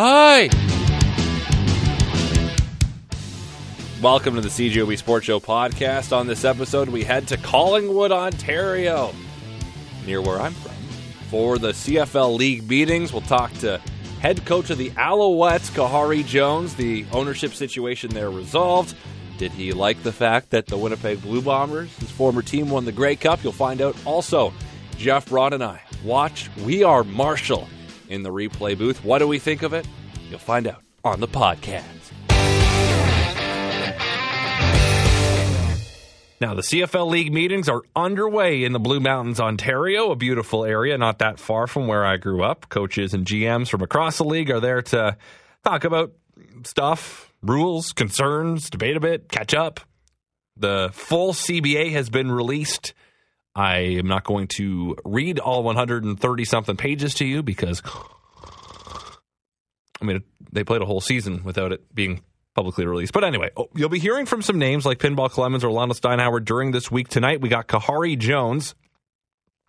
Hi. Welcome to the CJOB Sports Show podcast. On this episode, we head to Collingwood, Ontario, near where I'm from, for the CFL League meetings. We'll talk to head coach of the Alouettes, Khari Jones. The ownership situation there resolved. Did he like the fact that the Winnipeg Blue Bombers, his former team, won the Grey Cup? You'll find out. Also, Jeff Braun and I watch We Are Marshall in the replay booth. What do we think of it? You'll find out on the podcast. Now, the CFL League meetings are underway in the Blue Mountains, Ontario, a beautiful area not that far from where I grew up. Coaches and GMs from across the league are there to talk about stuff, rules, concerns, debate a bit, catch up. The full CBA has been released. I am not going to read all 130 something pages to you because, I mean, they played a whole season without it being publicly released. But anyway, oh, you'll be hearing from some names like Pinball Clemens or Orlondo Steinauer during this week. Tonight, we got Khari Jones,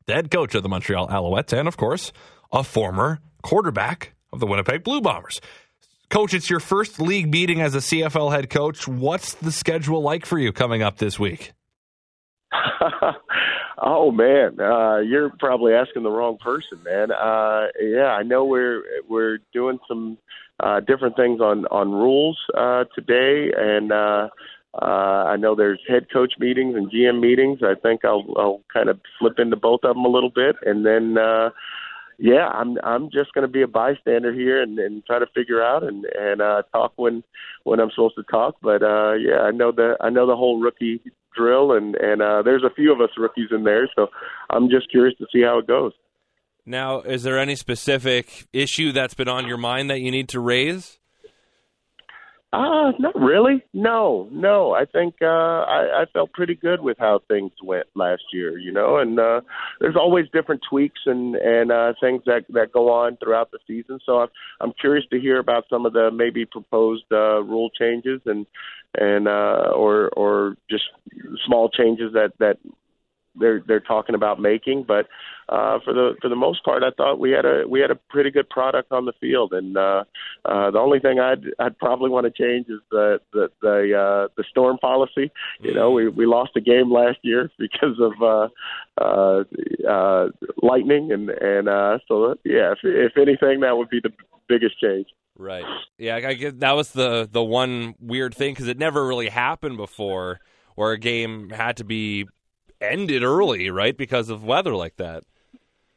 the head coach of the Montreal Alouettes, and of course, a former quarterback of the Winnipeg Blue Bombers. Coach, it's your first league meeting as a CFL head coach. What's the schedule like for you coming up this week? oh man, uh, you're probably asking the wrong person, man. Uh, yeah, I know we're we're doing some uh, different things on on rules uh, today, and uh, uh, I know there's head coach meetings and GM meetings. I think I'll I'll kind of slip into both of them a little bit, and then. Uh, yeah, I'm I'm just going to be a bystander here and, and try to figure out and and uh, talk when when I'm supposed to talk. But uh, yeah, I know the I know the whole rookie drill, and and uh, there's a few of us rookies in there, so I'm just curious to see how it goes. Now, is there any specific issue that's been on your mind that you need to raise? Uh, not really. No, no. I think uh, I, I felt pretty good with how things went last year. You know, and uh, there's always different tweaks and and uh, things that that go on throughout the season. So I'm I'm curious to hear about some of the maybe proposed uh, rule changes and and uh, or or just small changes that that they're they're talking about making. But uh, for the for the most part, I thought we had a we had a pretty good product on the field, and uh, uh, the only thing I'd I'd probably want to change is the the the, uh, the storm policy. You know, we we lost a game last year because of uh, uh, uh, lightning, and and uh, so yeah, if, if anything, that would be the biggest change. Right. Yeah, I get that was the the one weird thing because it never really happened before, where a game had to be ended early, right, because of weather like that.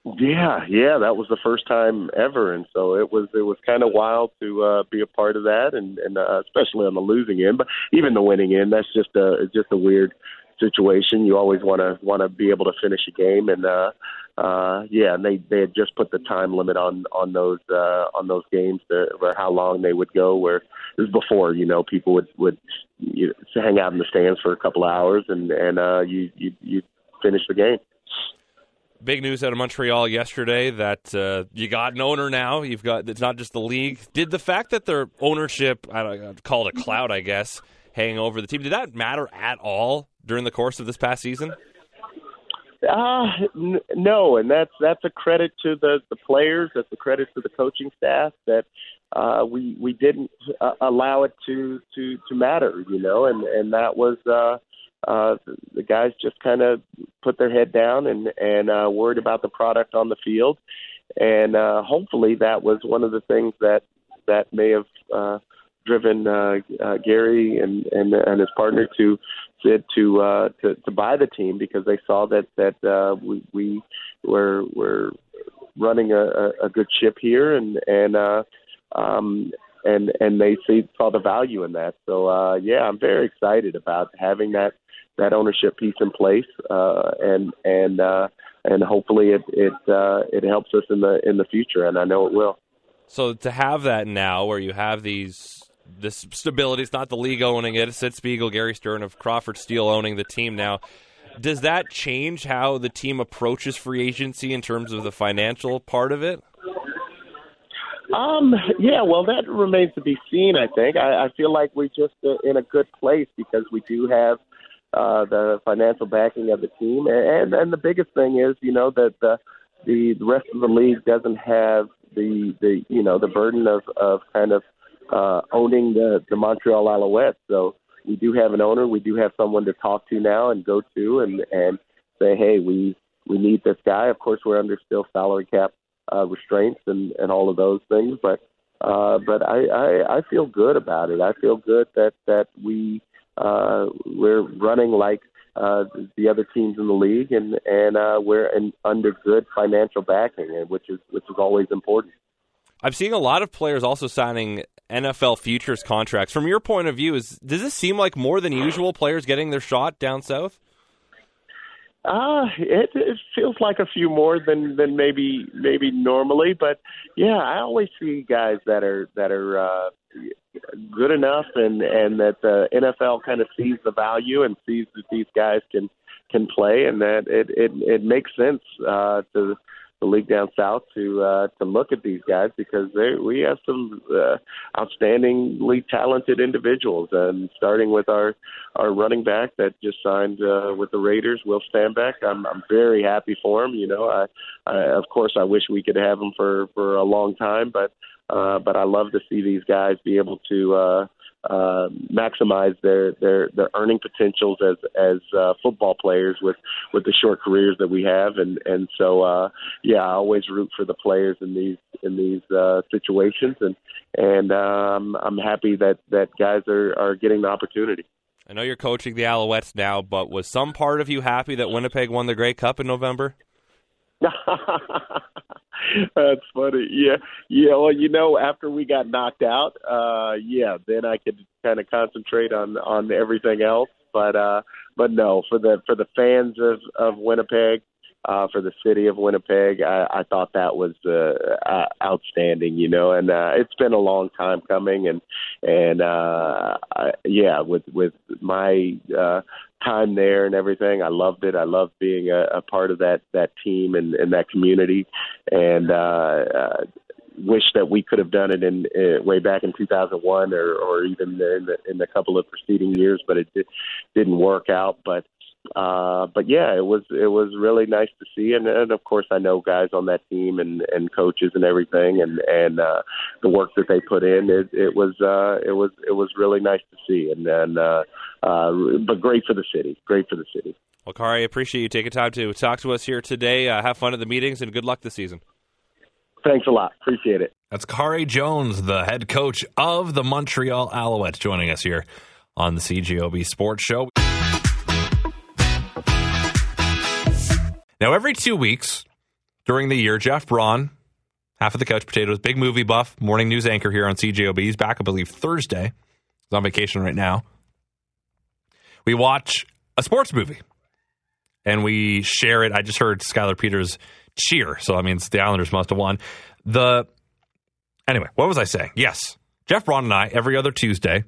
Yeah, yeah, that was the first time ever, and so it was it was kind of wild to uh, be a part of that, and and uh, especially on the losing end, but even the winning end, that's just a just a weird situation. You always want to want to be able to finish a game, and uh, uh, yeah, and they they had just put the time limit on on those uh, on those games to, how long they would go. Where it was before, you know, people would would you know, hang out in the stands for a couple hours, and and uh, you you you finish the game. Big news out of Montreal yesterday that uh, you got an owner now. You've got it's not just the league. Did the fact that their ownership, I don't know, call it a cloud, I guess, hanging over the team, did that matter at all during the course of this past season? Uh, n- no, and that's that's a credit to the the players. That's a credit to the coaching staff that uh, we we didn't uh, allow it to to to matter, you know, and and that was uh, uh, the guys just kind of put their head down and and uh, worried about the product on the field, and uh, hopefully that was one of the things that that may have uh, driven uh, uh, Gary and, and and his partner to to to, uh, to to buy the team because they saw that that uh, we we were were running a, a good ship here and and uh, um, and and they see saw the value in that. So uh, yeah, I'm very excited about having that that ownership piece in place uh, and and uh, and hopefully it it uh, it helps us in the in the future, and I know it will. So to have that now, where you have these this stability. It's not the league owning it. It's Sid Spiegel, Gary Stern of Crawford Steel owning the team now. Does that change how the team approaches free agency in terms of the financial part of it? Um. Yeah. Well, that remains to be seen. I think. I, I feel like we're just uh, in a good place because we do have uh, the financial backing of the team, and and the biggest thing is, you know, that the the rest of the league doesn't have the the you know the burden of of kind of uh, owning the the Montreal Alouettes. So we do have an owner. We do have someone to talk to now and go to and and say, hey, we we need this guy. Of course, we're under still salary cap uh, restraints and and all of those things, but uh, but I, I I feel good about it. I feel good that that we uh, we're running like uh, the other teams in the league, and and uh, we're in, under good financial backing, which is which is always important. I'm seeing a lot of players also signing NFL futures contracts. From your point of view, is does this seem like more than usual? Players getting their shot down south. Uh, it, it feels like a few more than than maybe maybe normally, but yeah, I always see guys that are that are uh, good enough, and and that the NFL kind of sees the value and sees that these guys can can play, and that it it it makes sense uh, to the league down south to uh, to look at these guys because they, we have some uh, outstandingly talented individuals, and starting with our our running back that just signed uh, with the Raiders, Will Stanback. I'm I'm very happy for him. You know, I, I of course I wish we could have him for for a long time, but uh, but I love to see these guys be able to. Uh, uh, maximize their their their earning potentials as as uh, football players with with the short careers that we have and and so uh, yeah I always root for the players in these in these uh, situations and and um, I'm happy that that guys are are getting the opportunity. I know you're coaching the Alouettes now, but was some part of you happy that Winnipeg won the Grey Cup in November? That's funny. Yeah, yeah. Well, you know, after we got knocked out, uh, yeah, then I could kind of concentrate on on everything else. But uh, but no, for the for the fans of of Winnipeg, uh, for the city of Winnipeg, I, I thought that was uh, uh, outstanding. You know, and uh, it's been a long time coming, and and uh, I, yeah, with with my uh, time there and everything. I loved it. I loved being a, a part of that that team and, and that community, and uh, uh, wish that we could have done it in uh, way back in 2001 or or even in the in the couple of preceding years, but it did, didn't work out. But uh but yeah it was it was really nice to see and, and of course I know guys on that team and and coaches and everything and and uh the work that they put in it it was uh it was it was really nice to see and then uh uh but great for the city great for the city well Khari appreciate you taking time to talk to us here today uh, have fun at the meetings and good luck this season Thanks a lot. Appreciate it. That's Khari Jones, the head coach of the Montreal Alouettes, joining us here on the CJOB Sports Show. Now, every two weeks during the year, Jeff Braun, half of the couch potatoes, big movie buff, morning news anchor here on CJOB. He's back, I believe, Thursday. He's on vacation right now. We watch a sports movie and we share it. I just heard Skylar Peters cheer, so that means the Islanders must have won. The anyway, what was I saying? Yes, Jeff Braun and I every other Tuesday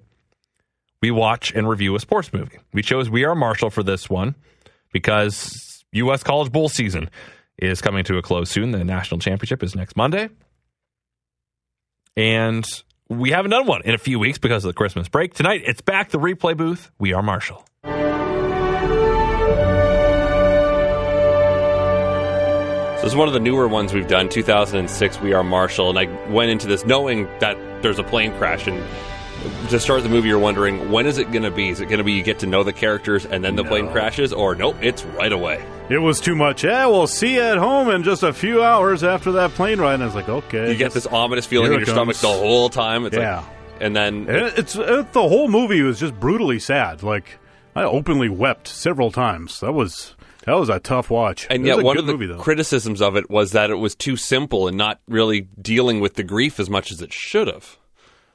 we watch and review a sports movie. We chose We Are Marshall for this one because U.S. College Bowl season is coming to a close soon. The national championship is next Monday. And we haven't done one in a few weeks because of the Christmas break. Tonight, it's back the replay booth. We are Marshall. So this is one of the newer ones we've done, 2006, We Are Marshall. And I went into this knowing that there's a plane crash and to start the movie, you're wondering when is it going to be? Is it going to be you get to know the characters and then the no. plane crashes, or nope, it's right away? It was too much. Yeah, we'll see you at home in just a few hours after that plane ride. And I was like, okay. You get this ominous feeling in your comes. stomach the whole time. It's yeah. Like, and then eh, it, it's it, the whole movie was just brutally sad. Like I openly wept several times. That was that was a tough watch. And yet, one of the movie, criticisms of it was that it was too simple and not really dealing with the grief as much as it should have.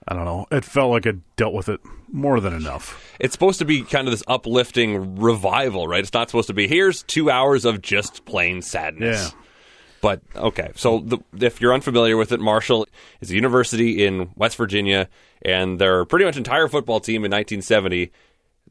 I don't know. It felt like it dealt with it more than enough. It's supposed to be kind of this uplifting revival, right? It's not supposed to be here's two hours of just plain sadness. Yeah. But okay, so the, if you're unfamiliar with it, Marshall is a university in West Virginia, and their pretty much entire football team in 1970,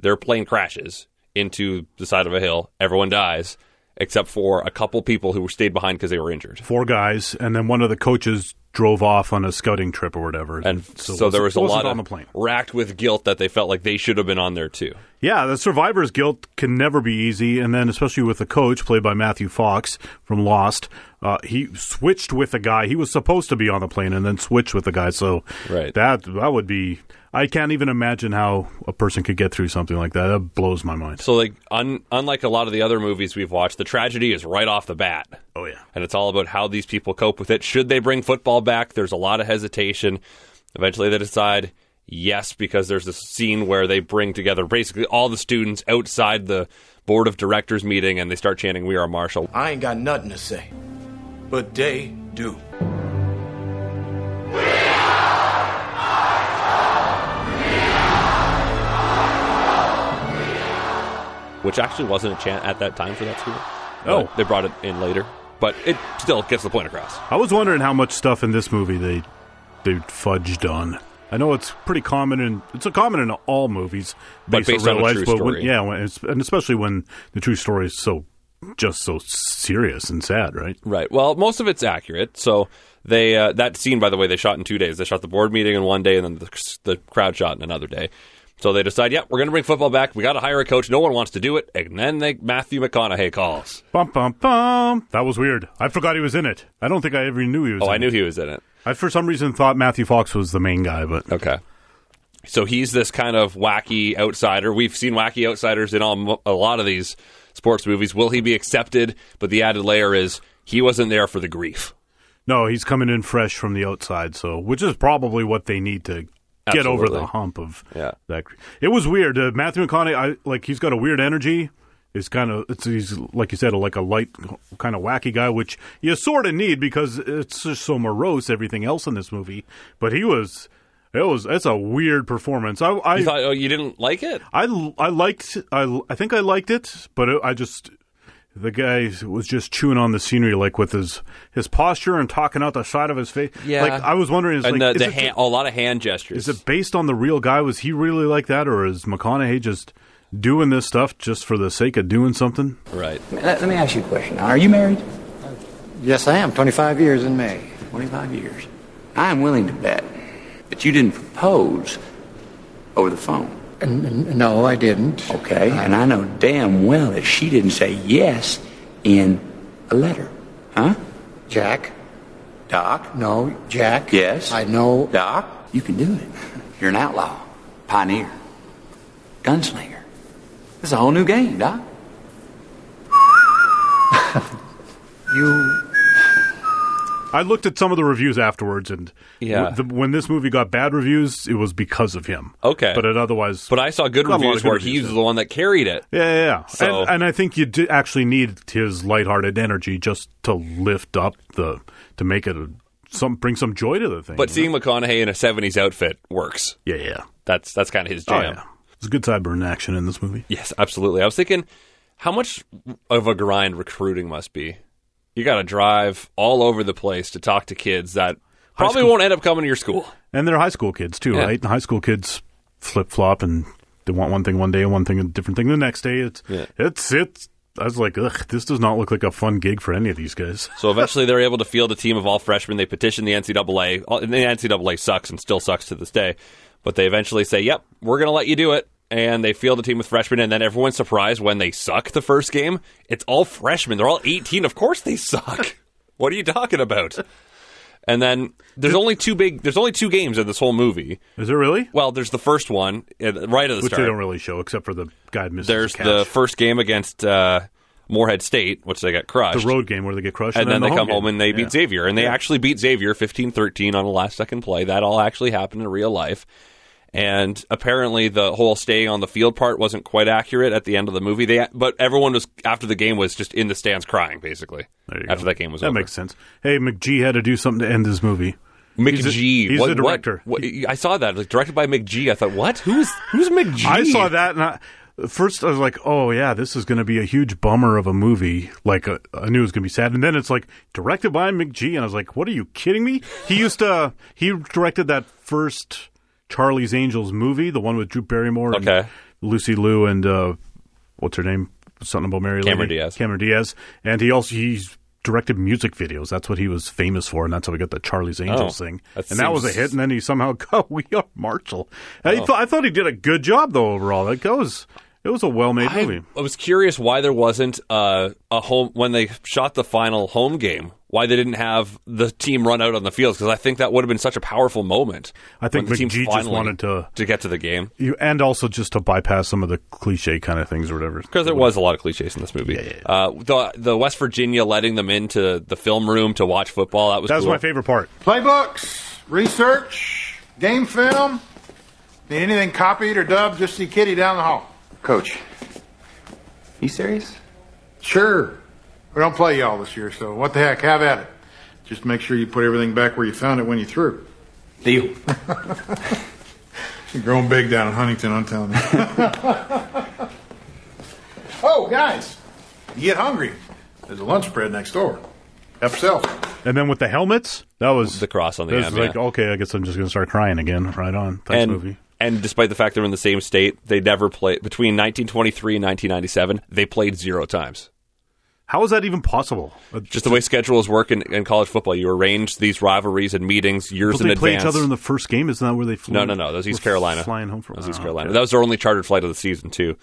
their plane crashes into the side of a hill. Everyone dies except for a couple people who stayed behind because they were injured. Four guys, and then one of the coaches drove off on a scouting trip or whatever. And so, so there was a lot on the plane. racked with guilt that they felt like they should have been on there too. Yeah, the survivor's guilt can never be easy, and then especially with the coach played by Matthew Fox from Lost, uh, he switched with the guy he was supposed to be on the plane, and then switched with the guy. So Right. that that would be. I can't even imagine how a person could get through something like that. That blows my mind. So, like, un- unlike a lot of the other movies we've watched, the tragedy is right off the bat. Oh yeah. and it's all about how these people cope with it. Should they bring football back? There's a lot of hesitation. Eventually, they decide yes, because there's this scene where they bring together basically all the students outside the board of directors meeting and they start chanting, We are Marshall. I ain't got nothing to say, but they do. which actually wasn't a chant at that time for that school. Oh. They brought it in later. But it still gets the point across. I was wondering how much stuff in this movie they they fudged on. I know it's pretty common in it's a common in all movies, But based on a true but when, yeah, when it's, and especially when the true story is so just so serious and sad, right? Right. Well, most of it's accurate. So they uh, that scene, by the way, they shot in two days. They shot the board meeting in one day, and then the, the crowd shot in another day. So they decide, yeah, we're going to bring football back. We got to hire a coach. No one wants to do it, and then they Matthew McConaughey calls. Bum bum bum. That was weird. I forgot he was in it. I don't think I ever knew he was. Oh, I knew it. he was in it. I for some reason thought Matthew Fox was the main guy, but Okay. So he's this kind of wacky outsider. We've seen wacky outsiders in all, a lot of these sports movies. Will he be accepted? But the added layer is he wasn't there for the grief. no, he's coming in fresh from the outside. So, which is probably what they need to get over the hump of Yeah. that. It was weird. Uh, Matthew McConaughey, I like he's got a weird energy. Is kind of it's he's like you said like a light kind of wacky guy, which you sort of need because it's just so morose everything else in this movie. But he was. It was. It's a weird performance. I. I You thought, oh, you didn't like it? I, I liked I, I think I liked it, but it, I just the guy was just chewing on the scenery like with his his posture and talking out the side of his face. Yeah. like I was wondering, is And like the, is, the it, hand, a lot of hand gestures. is it based on the real guy? Was he really like that, or is McConaughey just doing this stuff just for the sake of doing something? right? Let, let me ask you a question. Are you married? Yes, I am. 25 years in May. 25 years. I'm willing to bet that you didn't propose over the phone. N- n- no, I didn't. Okay? And I know damn well that she didn't say yes in a letter. Huh? Jack? Doc? No, Jack. Yes? I know. Doc? You can do it. You're an outlaw, pioneer, gunslinger. This is a whole new game, Doc. You. I looked at some of the reviews afterwards, and Yeah. w- the, when this movie got bad reviews, it was because of him. Okay. but it otherwise, But I saw good Got a lot of reviews good where reviews, he's yeah. the one that carried it. Yeah, yeah, yeah. So- and, and I think you do actually need his lighthearted energy just to lift up the to make it a, some bring some joy to the thing. But you seeing McConaughey in a '70s outfit works. yeah, yeah, That's that's kind of his oh jam. yeah, there's good sideburn action in this movie. Yes, absolutely. I was thinking, how much of a grind recruiting must be? You got to drive all over the place to talk to kids that probably school- won't end up coming to your school. And they're high school kids too, Yeah. right? And high school kids flip flop and they want one thing one day and one thing a different thing the next day. It's Yeah. it's it's. I was like, ugh, this does not look like a fun gig for any of these guys. So eventually, they're able to field a team of all freshmen. They petition the NCAA. And the NCAA sucks and still sucks to this day. But they eventually say, "Yep, we're going to let you do it." And they field a team with freshmen, and then everyone's surprised when they suck the first game. It's all freshmen. They're all 18. Of course they suck. what are you talking about? And then there's only two big. There's only two games in this whole movie. Is it really? Well, there's the first one uh, right at the start. Which start. they don't really show, except for the guy misses there's the, the catch. first game against uh, Morehead State, which they got crushed the road game where they get crushed, and then they the come game. home and they beat Yeah. Xavier, and they actually beat Xavier 15-13 on a last-second play. That all actually happened in real life, and apparently the whole staying on the field part wasn't quite accurate at the end of the movie. They, but everyone was after the game was just in the stands crying, basically. There you after go. that game was over. that over. makes sense. Hey, McG had to do something to end this movie. McG. He's a- he's what, the director. What, what- I saw that like, directed by McG. I thought, what? Who's who's McG? I saw that, and I, first I was like, "Oh yeah, this is going to be a huge bummer of a movie." Like uh, I knew it was going to be sad, and then it's like directed by McG, and I was like, "What are you kidding me?" He used to he directed that first Charlie's Angels movie, the one with Drew Barrymore, and Lucy Liu, and uh, what's her name? Something about Mary Cameron Lady. Diaz. Cameron Diaz, and he also he's directed music videos. That's what he was famous for, and that's how we got the Charlie's Angels Oh, thing. that and that was a hit. And then he somehow got We Are Marshall. I Oh. thought I thought he did a good job though overall. That was It was a well-made I, movie. I was curious why there wasn't uh, a home when they shot the final home game. Why they didn't have the team run out on the field because I think that would have been such a powerful moment. I think when the team just wanted to- to get to the game You, and also just to bypass some of the cliche kind of things or whatever. because there was a lot of cliches in this movie. Uh, the the West Virginia letting them into the film room to watch football that was That was cool. my favorite part. Playbooks, research, game film. Need anything copied or dubbed? Just see Kitty down the hall. Coach, you serious? Sure. We don't play y'all this year, so what the heck? Have at it. Just make sure you put everything back where you found it when you threw. Deal. You're growing big down in Huntington, I'm telling you. oh, guys, you get hungry. There's a lunch spread next door. Help yourself. And then with the helmets, that was The cross on the that was end, like, yeah. okay, I guess I'm just going to start crying again. Right on. Thanks, and movie. And despite the fact they're in the same state, they never played between 1923 and 1997. They played zero times. How is that even possible? Just the way schedules work in, in college football, you arrange these ririvalries and meetings years But in they play advance. each other in the first game. Isn't that where they flew? no, no, no. That was East Carolina. Flying home from That was East Carolina. okay. That was their only chartered flight of the season too.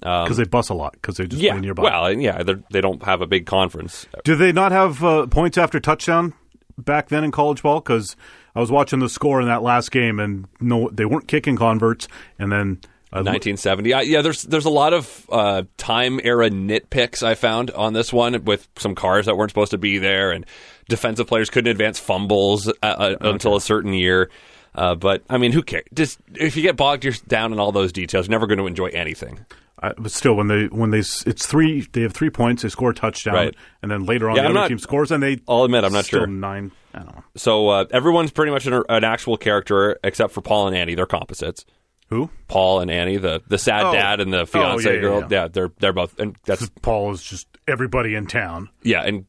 because they bus a lot because they just Yeah. play nearby. Well, yeah, they don't have a big conference. Do they not have uh, points after touchdown back then in college ball? Because I was watching the score in that last game, and no, they weren't kicking converts. And then lo- 1970. I, yeah, there's there's a lot of uh, time era nitpicks I found on this one with some cars that weren't supposed to be there, and defensive players couldn't advance fumbles uh, uh, until a certain year. Uh, but I mean, who cares? Just if you get bogged down in all those details, you're never going to enjoy anything. I, but still, when they when they it's three, they have three points. They score a touchdown, Right. and then later on Yeah, the I'm other not- team scores, and they. I'll admit, I'm not still sure. Nine. I don't know So uh, everyone's pretty much an, an actual character except for Paul and Annie. They're composites. who. Paul and Annie, the the sad Oh. dad and the Oh, fiance yeah, yeah, girl. yeah. they're they're both, and that's Paul is just everybody in town. yeah, and.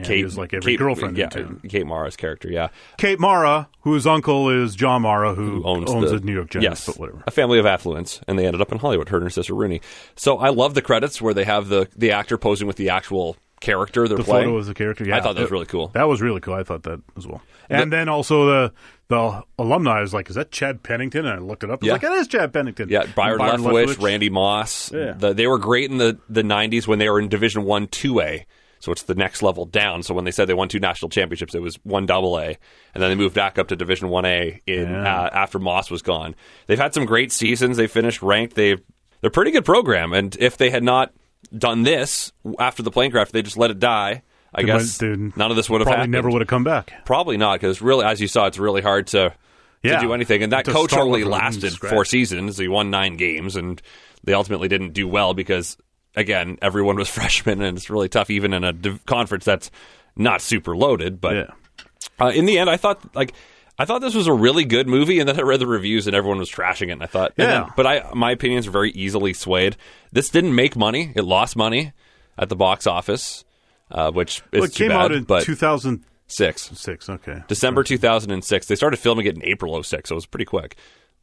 And Kate is like every Kate- girlfriend yeah. Kate Mara's character, yeah. Kate Mara, whose uncle is John Mara, who, who owns, owns the, the New York Giants, yes, but whatever. A family of affluence, and they ended up in Hollywood. Her and her sister Rooney. So I love the credits where they have the the actor posing with the actual character they're The playing. photo of the character. Yeah, I thought that was really cool. That was really cool. I thought that as well. And then also the the alumni is like, is that Chad Pennington? And I looked it up. I was Yeah. like, it is Chad Pennington. yeah, Byron, Byron Leftwich, Randy Moss. Yeah. The, they were great in the the '90s when they were in Division One, Two A. So it's the next level down. So when they said they won two national championships, it was one double A, and then they moved back up to Division One A in Yeah. uh, after Moss was gone. They've had some great seasons. They finished ranked. They they're a pretty good program. And if they had not done this after the plane crash, they just let it die. I They guess they none of this would have Probably happened. never would have come back. Probably not, because really, as you saw, it's really hard to Yeah. to do anything. And that coach only lasted four seasons. He won nine games, and they ultimately didn't do well because, again, everyone was freshmen, and it's really tough, even in a div- conference that's not super loaded. But Yeah. uh, in the end, I thought like. I thought this was a really good movie, and then I read the reviews, and everyone was trashing it. And I thought, Yeah. then- but I, my opinions are very easily swayed. This didn't make money; it lost money at the box office, uh, which is Well, it came bad, out in but 2006. six. Okay. December 2006. They started filming it in April 06, so it was pretty quick.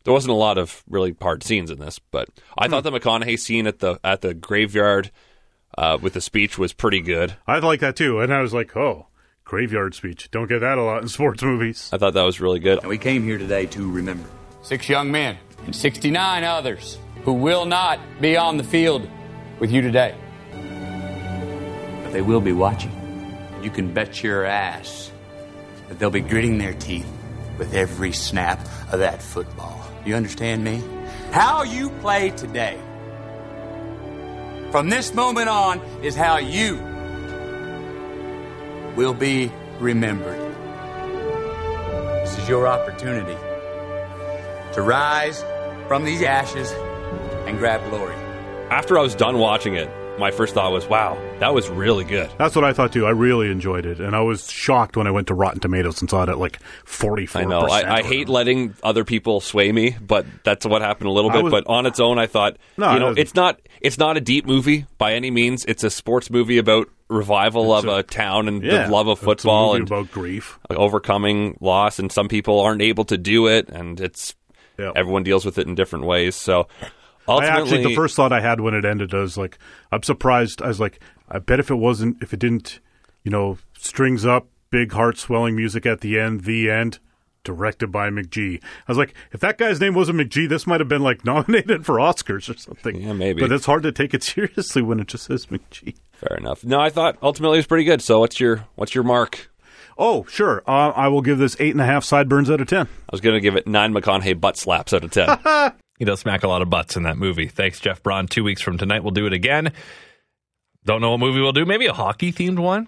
There wasn't a lot of really hard scenes in this, but I thought the McConaughey scene at the at the graveyard uh, with the speech was pretty good. I like that too. And I was like, oh, graveyard speech. Don't get that a lot in sports movies. I thought that was really good. And we came here today to remember. Six young men and 69 others who will not be on the field with you today. But they will be watching. You can bet your ass that they'll be gritting their teeth with every snap of that football. You understand me? How you play today, from this moment on, is how you will be remembered. This is your opportunity to rise from these ashes and grab glory. After I was done watching it, my first thought was, "Wow, that was really good." That's what I thought too. I really enjoyed it, and I was shocked when I went to Rotten Tomatoes and saw it at like forty-four. I know. I, I hate letting other people sway me, but that's what happened a little bit. was- but on its own, I thought, No, you know, it's not it's not a deep movie by any means. It's a sports movie about revival of a, town and yeah, the love of it's a football movie and about grief. overcoming loss. And some people aren't able to do it, and it's Yeah. everyone deals with it in different ways. So I actually, the first thought I had when it ended, I was like, I'm surprised. I was like, I bet if it wasn't, if it didn't, you know, strings up, big heart swelling music at the end, the end, directed by McG. I was like, if that guy's name wasn't McG, this might have been like nominated for Oscars or something. Yeah, maybe. But it's hard to take it seriously when it just says McG. Fair enough. No, I thought ultimately it was pretty good. So what's your what's your mark? Oh, sure. Uh, I will give this eight and a half sideburns out of ten. I was going to give it nine McConaughey butt slaps out of ten. He does smack a lot of butts in that movie. Thanks, Jeff Braun. Two weeks from tonight, we'll do it again. Don't know what movie we'll do. Maybe a hockey themed one.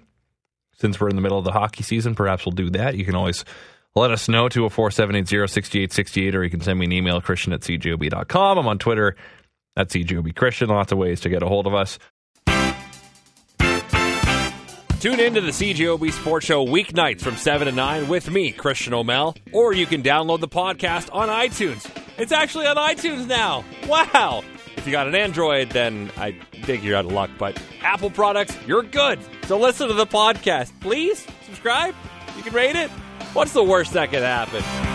Since we're in the middle of the hockey season, perhaps we'll do that. You can always let us know, 204 780 6868, or you can send me an email, christian at cjob.com. I'm on Twitter at cjob christian. Lots of ways to get a hold of us. Tune in to the CJOB Sports Show weeknights from 7 to 9 with me, Christian Aumell, or you can download the podcast on iTunes. It's actually on iTunes now. Wow. If you got an Android, then I think you're out of luck, but Apple products, you're good. So listen to the podcast. Please subscribe. You can rate it. What's the worst that could happen?